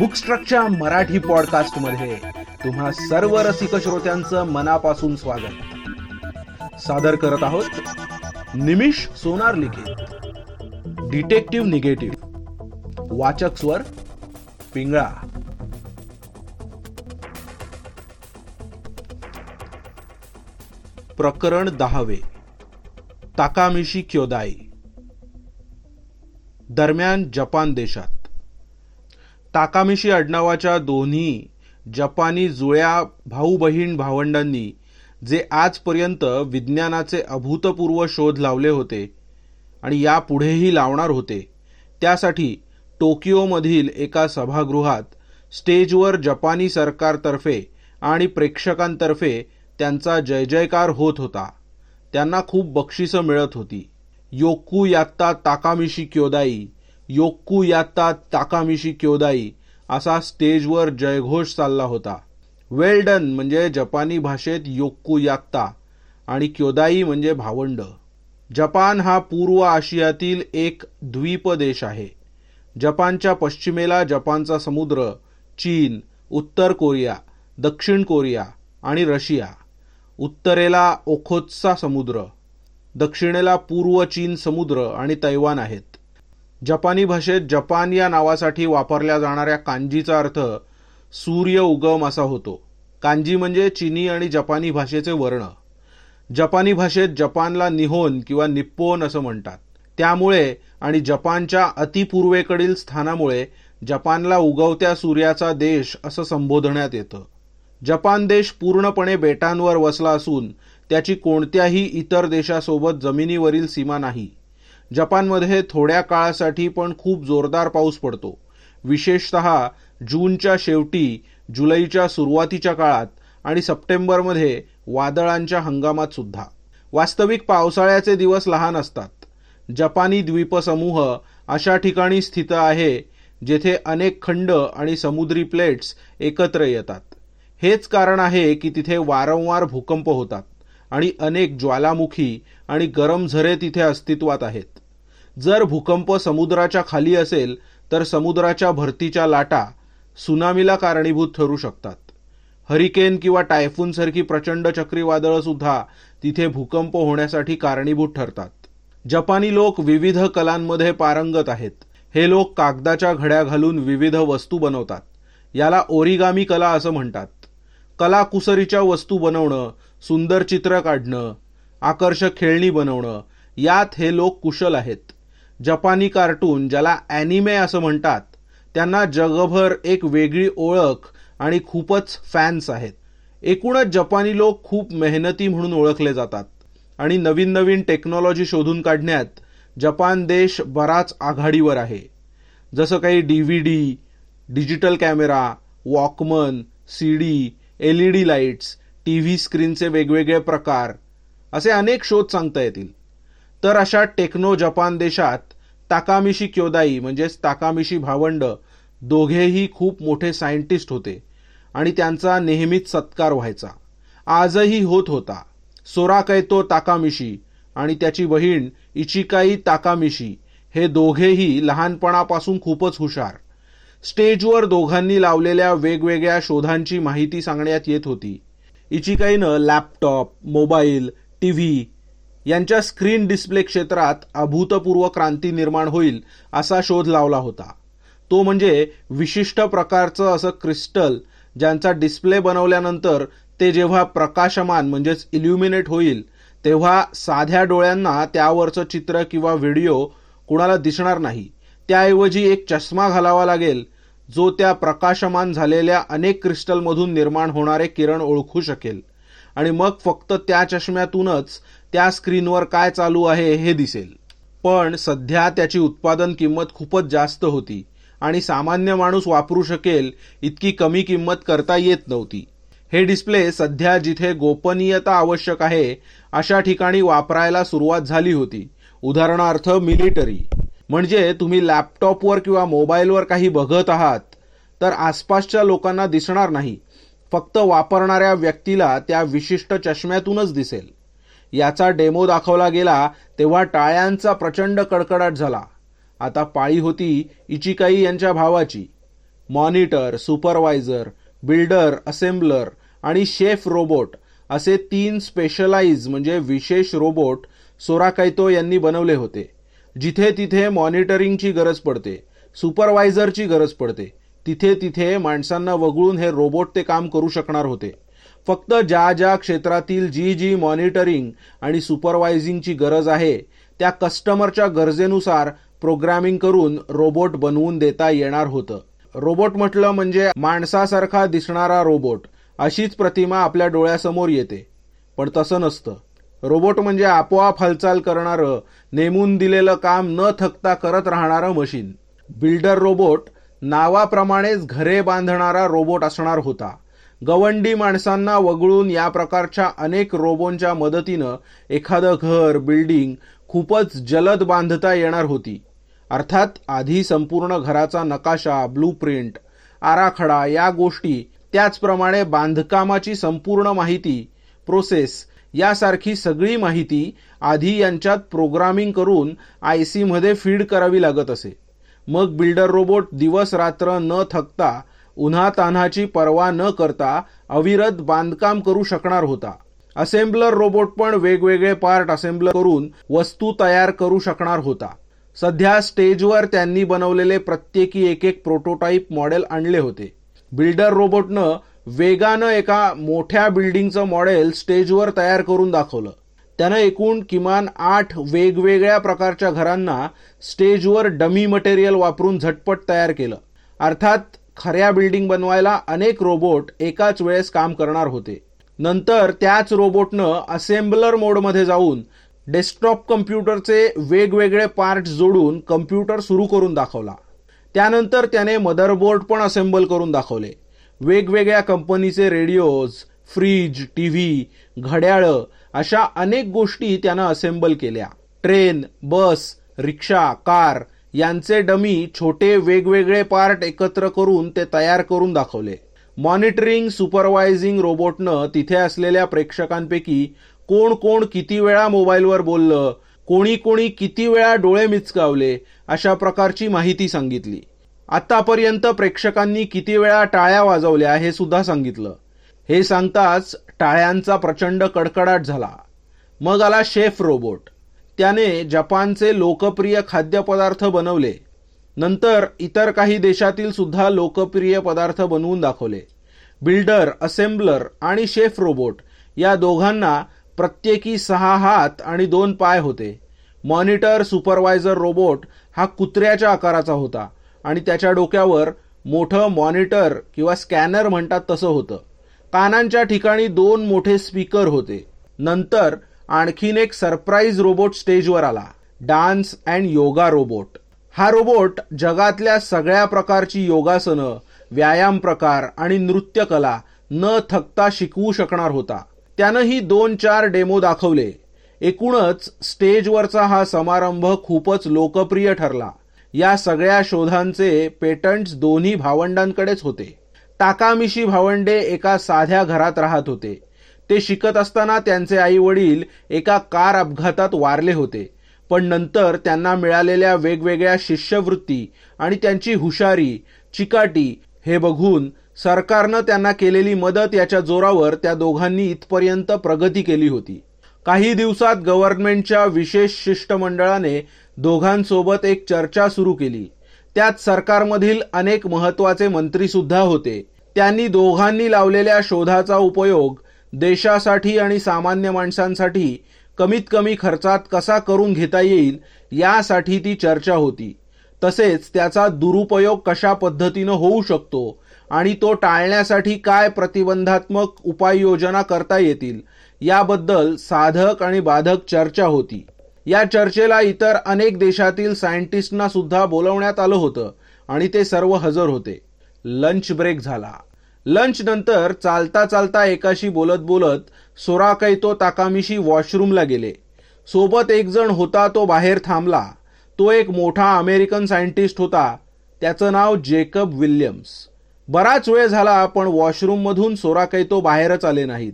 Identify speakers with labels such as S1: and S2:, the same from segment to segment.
S1: बुकस्ट्रकच्या मराठी पॉडकास्टमध्ये तुम्हा सर्व रसिक श्रोत्यांचं मनापासून स्वागत. सादर करत आहोत निमिष सोनार लिखित डिटेक्टिव्ह निगेटिव्ह. वाचक स्वर पिंगळा. प्रकरण दहावे. ताकामिशी क्योदाई. दरम्यान जपान देशात. ताकामिशी आडनावाच्या दोन्ही जपानी जुळ्या भाऊ बहीण भावंडांनी जे आजपर्यंत विज्ञानाचे अभूतपूर्व शोध लावले होते आणि यापुढेही लावणार होते त्यासाठी टोकियोमधील एका सभागृहात स्टेजवर जपानी सरकारतर्फे आणि प्रेक्षकांतर्फे त्यांचा जय जयकार होत होता. त्यांना खूप बक्षिसं मिळत होती. योक्कू यात्ता ताकामिशी क्योदाई योक्कू यात्ता ताकामिशी क्योदाई असा स्टेजवर जयघोष चालला होता. वेल डन म्हणजे जपानी भाषेत योक्कू यात्ता आणि क्योदाई म्हणजे भावंड. जपान हा पूर्व आशियातील एक द्वीप देश आहे. जपानच्या पश्चिमेला जपानचा समुद्र चीन उत्तर कोरिया दक्षिण कोरिया आणि रशिया. उत्तरेला ओखोत्सा समुद्र दक्षिणेला पूर्व चीन समुद्र आणि तैवान आहेत. जपानी भाषेत जपान या नावासाठी वापरल्या जाणाऱ्या कांजीचा अर्थ सूर्य उगम असा होतो. कांजी म्हणजे चीनी आणि जपानी भाषेचे वर्ण. जपानी भाषेत जपानला निहोन किंवा निप्पोन असं म्हणतात. त्यामुळे आणि जपानच्या अतिपूर्वेकडील स्थानामुळे जपानला उगवत्या सूर्याचा देश असं संबोधण्यात येतं. जपान देश पूर्णपणे बेटांवर वसला असून त्याची कोणत्याही इतर देशासोबत जमिनीवरील सीमा नाही. जपानमध्ये थोड्या काळासाठी पण खूप जोरदार पाऊस पडतो. विशेषत जूनच्या शेवटी जुलैच्या सुरुवातीच्या काळात आणि सप्टेंबरमध्ये वादळांच्या हंगामात सुद्धा. वास्तविक पावसाळ्याचे दिवस लहान असतात. जपानी द्वीपसमूह अशा ठिकाणी स्थित आहे जेथे अनेक खंड आणि समुद्री प्लेट्स एकत्र येतात. हेच कारण आहे की तिथे वारंवार भूकंप होतात आणि अनेक ज्वालामुखी आणि गरम झरे तिथे अस्तित्वात आहेत. जर भूकंप समुद्राच्या खाली असेल तर समुद्राच्या भरतीच्या लाटा सुनामीला कारणीभूत ठरू शकतात. हरिकेन किंवा टायफूनसारखी प्रचंड चक्रीवादळं सुद्धा तिथे भूकंप होण्यासाठी कारणीभूत ठरतात. जपानी लोक विविध कलांमध्ये पारंगत आहेत. हे लोक कागदाच्या घड्या घालून विविध वस्तू बनवतात. याला ओरिगामी कला असं म्हणतात. कलाकुसरीच्या वस्तू बनवणं सुंदर चित्र काढणं आकर्षक खेळणी बनवणं यात हे लोक कुशल आहेत. जपानी कार्टून ज्याला ॲनिमे असं म्हणतात त्यांना जगभर एक वेगळी ओळख आणि खूपच फॅन्स आहेत. एकूणच जपानी लोक खूप मेहनती म्हणून ओळखले जातात. आणि नवीन नवीन टेक्नॉलॉजी शोधून काढण्यात जपान देश बराच आघाडीवर आहे. जसं काही D V D digital camera Walkman C D L E D lights T V स्क्रीनचे वेगवेगळे प्रकार असे अनेक शोध सांगता येतील. तर अशा टेक्नो जपान देशात ताकामिशी क्योदाई म्हणजेच ताकामिशी भावंड दोघेही खूप मोठे सायंटिस्ट होते आणि त्यांचा नेहमीच सत्कार व्हायचा. आजही होत होता. सोराकैतो ताकामिशी आणि त्याची बहीण इचिकाई ताकामिशी हे दोघेही लहानपणापासून खूपच हुशार. स्टेजवर दोघांनी लावलेल्या वेगवेगळ्या शोधांची माहिती सांगण्यात येत होती. इचिकाईनं लॅपटॉप मोबाईल टी व्ही यांच्या स्क्रीन डिस्प्ले क्षेत्रात अभूतपूर्व क्रांती निर्माण होईल असा शोध लावला होता. तो म्हणजे विशिष्ट प्रकारचं असं क्रिस्टल ज्यांचा डिस्प्ले बनवल्यानंतर ते जेव्हा प्रकाशमान म्हणजेच इल्युमिनेट होईल तेव्हा साध्या डोळ्यांना त्यावरचं चित्र किंवा व्हिडिओ कुणाला दिसणार नाही. त्याऐवजी एक चष्मा घालावा लागेल जो त्या प्रकाशमान झालेल्या अनेक क्रिस्टलमधून निर्माण होणारे किरण ओळखू शकेल. आणि मग फक्त त्या चष्म्यातूनच त्या स्क्रीनवर काय चालू आहे हे दिसेल. पण सध्या त्याची उत्पादन किंमत खूपच जास्त होती आणि सामान्य माणूस वापरू शकेल इतकी कमी किंमत करता येत नव्हती. हे डिस्प्ले सध्या जिथे गोपनीयता आवश्यक आहे अशा ठिकाणी वापरायला सुरुवात झाली होती. उदाहरणार्थ मिलिटरी. म्हणजे तुम्ही लॅपटॉपवर किंवा मोबाईलवर काही बघत आहात तर आसपासच्या लोकांना दिसणार नाही. फक्त वापरणाऱ्या व्यक्तीला त्या विशिष्ट चष्म्यातूनच दिसेल. याचा डेमो दाखवला गेला तेव्हा टाळ्यांचा प्रचंड कडकडाट झाला. आता पाळी होती इचिकाई यांच्या भावाची. मॉनिटर सुपरवायझर बिल्डर असेंबलर आणि शेफ रोबोट असे तीन स्पेशलाइज म्हणजे विशेष रोबोट सोराकायतो यांनी बनवले होते जिथे तिथे मॉनिटरिंगची गरज पडते सुपरवायझरची गरज पडते. तिथे तिथे माणसांना वगळून हे रोबोट ते काम करू शकणार होते. फक्त ज्या ज्या क्षेत्रातील जी जी मॉनिटरिंग आणि सुपरवायझिंगची गरज आहे त्या कस्टमरच्या गरजेनुसार प्रोग्रामिंग करून रोबोट बनवून देता येणार होतं. रोबोट म्हटलं म्हणजे माणसासारखा दिसणारा रोबोट अशीच प्रतिमा आपल्या डोळ्यासमोर येते. पण तसं नसतं. रोबोट म्हणजे आपोआप हालचाल करणारं नेमून दिलेलं काम न थकता करत राहणारं मशीन. बिल्डर रोबोट नावाप्रमाणेच घरे बांधणारा रोबोट असणार होता. गवंडी माणसांना वगळून या प्रकारच्या अनेक रोबोंच्या मदतीनं एखादं घर बिल्डिंग खूपच जलद बांधता येणार होती. अर्थात आधी संपूर्ण घराचा नकाशा ब्लूप्रिंट आराखडा या गोष्टी त्याचप्रमाणे बांधकामाची संपूर्ण माहिती प्रोसेस यासारखी सगळी माहिती आधी यांच्यात प्रोग्रामिंग करून आय सीमध्ये फीड करावी लागत असे. मग बिल्डर रोबोट दिवस रात्र न थकता उन्हा तान्हाची पर्वा न करता अविरत बांधकाम करू शकणार होता. असेंब्लर रोबोट पण वेगवेगळे पार्ट असेंब्ल करून वस्तू तयार करू शकणार होता. सध्या स्टेजवर त्यांनी बनवलेले प्रत्येकी एक एक प्रोटोटाईप मॉडेल आणले होते. बिल्डर रोबोटनं वेगानं एका मोठ्या बिल्डिंगचं मॉडेल स्टेजवर तयार करून दाखवलं. त्यानं एकूण किमान आठ वेगवेगळ्या प्रकारच्या घरांना स्टेजवर डमी मटेरियल वापरून झटपट तयार केलं. अर्थात खऱ्या बिल्डिंग बनवायला अनेक रोबोट एकाच वेळेस काम करणार होते. नंतर त्याच रोबोटनं असेंब्लर मोडमध्ये जाऊन डेस्कटॉप कम्प्युटरचे वेगवेगळे पार्ट जोडून कम्प्युटर सुरू करून दाखवला. त्यानंतर त्याने मदरबोर्ड पण असेंबल करून दाखवले. वेगवेगळ्या कंपनीचे रेडिओज फ्रीज टी व्ही घड्याळं अशा अनेक गोष्टी त्यानं असेंबल केल्या. ट्रेन बस रिक्षा कार यांचे डमी छोटे वेगवेगळे पार्ट एकत्र करून ते तयार करून दाखवले. मॉनिटरिंग सुपरवायझिंग रोबोटनं तिथे असलेल्या प्रेक्षकांपैकी कोण कोण किती वेळा मोबाईलवर बोललं कोणी कोणी किती वेळा डोळे मिचकावले अशा प्रकारची माहिती सांगितली. आतापर्यंत प्रेक्षकांनी किती वेळा टाळ्या वाजवल्या हे सुद्धा सांगितलं. हे सांगताच टाळ्यांचा प्रचंड कडकडाट झाला. मग आला शेफ रोबोट. त्याने जपानचे लोकप्रिय खाद्यपदार्थ बनवले. नंतर इतर काही देशातील सुद्धा लोकप्रिय पदार्थ बनवून दाखवले. बिल्डर असेंब्लर आणि शेफ रोबोट या दोघांना प्रत्येकी सहा हात आणि दोन पाय होते. मॉनिटर सुपरवायझर रोबोट हा कुत्र्याच्या आकाराचा होता आणि त्याच्या डोक्यावर मोठं मॉनिटर किंवा स्कॅनर म्हणतात तसं होतं. कानांच्या ठिकाणी दोन मोठे स्पीकर होते. नंतर आणखीन एक सरप्राईज रोबोट स्टेजवर आला. Dance and yoga robot. हा रोबोट जगातल्या सगळ्या प्रकारची योगासनं व्यायाम प्रकार आणि नृत्यकला न थकता शिकवू शकणार होता. त्यानं ही दोन चार डेमो दाखवले. एकूणच स्टेजवरचा हा समारंभ खूपच लोकप्रिय ठरला. या सगळ्या शोधांचे पेटंट्स दोन्ही भावंडांकडेच होते. टाकामिशी भावंडे एका साध्या घरात राहत होते. ते शिकत असताना त्यांचे आई वडील एका कार अपघातात वारले होते. पण नंतर त्यांना मिळालेल्या वेगवेगळ्या शिष्यवृत्ती आणि त्यांची हुशारी चिकाटी हे बघून सरकारनं त्यांना केलेली मदत याच्या जोरावर त्या दोघांनी इथपर्यंत प्रगती केली होती. काही दिवसात गव्हर्नमेंटच्या विशेष शिष्टमंडळाने दोघांसोबत एक चर्चा सुरू केली. त्यात सरकारमधील अनेक महत्त्वाचे मंत्री सुद्धा होते. त्यांनी दोघांनी लावलेल्या शोधाचा उपयोग देशासाठी आणि सामान्य माणसांसाठी कमीत कमी खर्चात कसा करून घेता येईल यासाठी ती चर्चा होती. तसेच त्याचा दुरुपयोग कशा पद्धतीनं होऊ शकतो आणि तो टाळण्यासाठी काय प्रतिबंधात्मक उपाययोजना करता येतील याबद्दल साधक आणि बाधक चर्चा होती. या चर्चेला इतर अनेक देशातील सायंटिस्टना सुद्धा बोलवण्यात आलं होतं आणि ते सर्व हजर होते. लंच ब्रेक झाला. लंच नंतर चालता चालता एकाशी बोलत बोलत सोराकैतो ताकामीशी वॉशरूमला गेले. सोबत एक जण होता तो बाहेर थांबला. तो एक मोठा अमेरिकन सायंटिस्ट होता. त्याचं नाव जेकब विल्यम्स. बराच वेळ झाला पण वॉशरूममधून सोराकैतो बाहेरच आले नाहीत.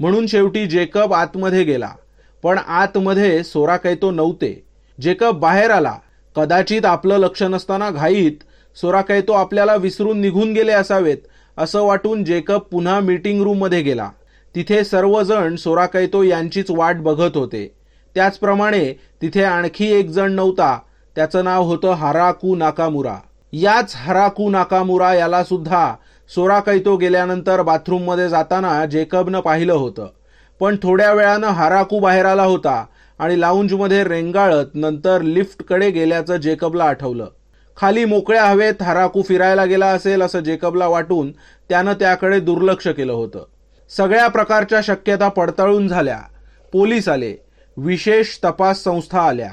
S1: म्हणून शेवटी जेकब आतमध्ये गेला. पण आतमध्ये सोराकैतो नव्हते. जेकब बाहेर आला. कदाचित आपलं लक्ष नसताना घाईत सोराकैतो आपल्याला विसरून निघून गेले असावेत. असं वाटून जेकब पुन्हा मीटिंग रूममध्ये गेला. तिथे सर्वजण सोराकैतो यांचीच वाट बघत होते. त्याचप्रमाणे तिथे आणखी एक जण नव्हता. त्याचं नाव होतं हराकू नाकामुरा. याच हराकू नाकामुरा याला सुद्धा सोराकैतो गेल्यानंतर बाथरूममध्ये जाताना जेकबनं पाहिलं होतं. पण थोड्या वेळानं हाराकू बाहेर आला होता आणि लाऊंजमध्ये रेंगाळत नंतर लिफ्टकडे गेल्याचं जेकबला आठवलं. खाली मोकळ्या हवेत हराकू फिरायला गेला असेल असं जेकबला वाटून त्यानं त्याकडे दुर्लक्ष केलं होतं. सगळ्या प्रकारच्या शक्यता पडताळून झाल्या. पोलीस आले. विशेष तपास संस्था आल्या.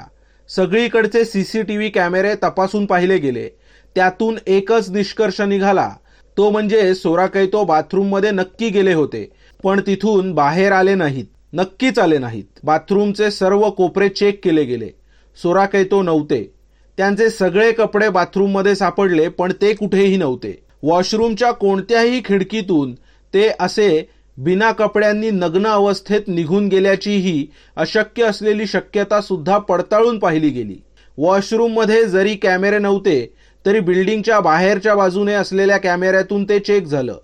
S1: सगळीकडचे सी सी टी व्ही कॅमेरे तपासून पाहिले गेले. त्यातून एकच निष्कर्ष निघाला. तो म्हणजे सोराकैतो बाथरूममध्ये नक्की गेले होते पण तिथून बाहेर आले नाहीत. नक्कीच आले नाहीत. बाथरूमचे सर्व कोपरे चेक केले गेले. सोराकैतो नव्हते. त्यांचे सगळे कपडे बाथरूममध्ये सापडले पण ते कुठेही नव्हते. वॉशरूमच्या कोणत्याही खिडकीतून ते असे बिना कपड्यांनी नग्न अवस्थेत निघून गेल्याचीही अशक्य असलेली शक्यता सुद्धा पडताळून पाहिली गेली. वॉशरूममध्ये जरी कॅमेरे नव्हते तरी बिल्डिंगच्या बाहेरच्या बाजूने असलेल्या कॅमेऱ्यातून ते चेक झालं.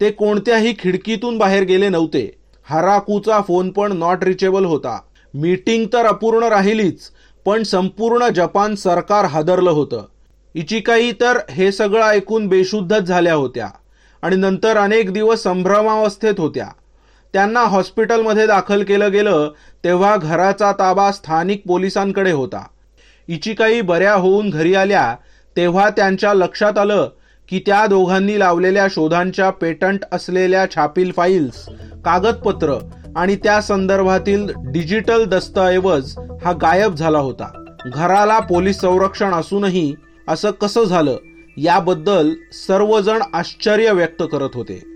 S1: ते कोणत्याही खिडकीतून बाहेर गेले नव्हते. हराकूचा फोन पण नॉट रिचेबल होता. मीटिंग तर अपूर्ण राहिलीच पण संपूर्ण जपान सरकार हादरलं होतं. इचिकाई तर हे सगळं ऐकून बेशुद्धच झाल्या होत्या आणि नंतर अनेक दिवस संभ्रमावस्थेत होत्या. त्यांना हॉस्पिटलमध्ये दाखल केलं गेलं तेव्हा घराचा ताबा स्थानिक पोलिसांकडे होता. इचिकाई बऱ्या होऊन घरी आल्या तेव्हा त्यांच्या लक्षात आलं की त्या दोघांनी लावलेल्या शोधांच्या पेटंट असलेल्या छापील फाईल्स कागदपत्र आणि त्या संदर्भातील डिजिटल दस्तऐवज हा गायब झाला होता. घराला पोलीस संरक्षण असूनही असं कसं झालं याबद्दल सर्वजण आश्चर्य व्यक्त करत होते.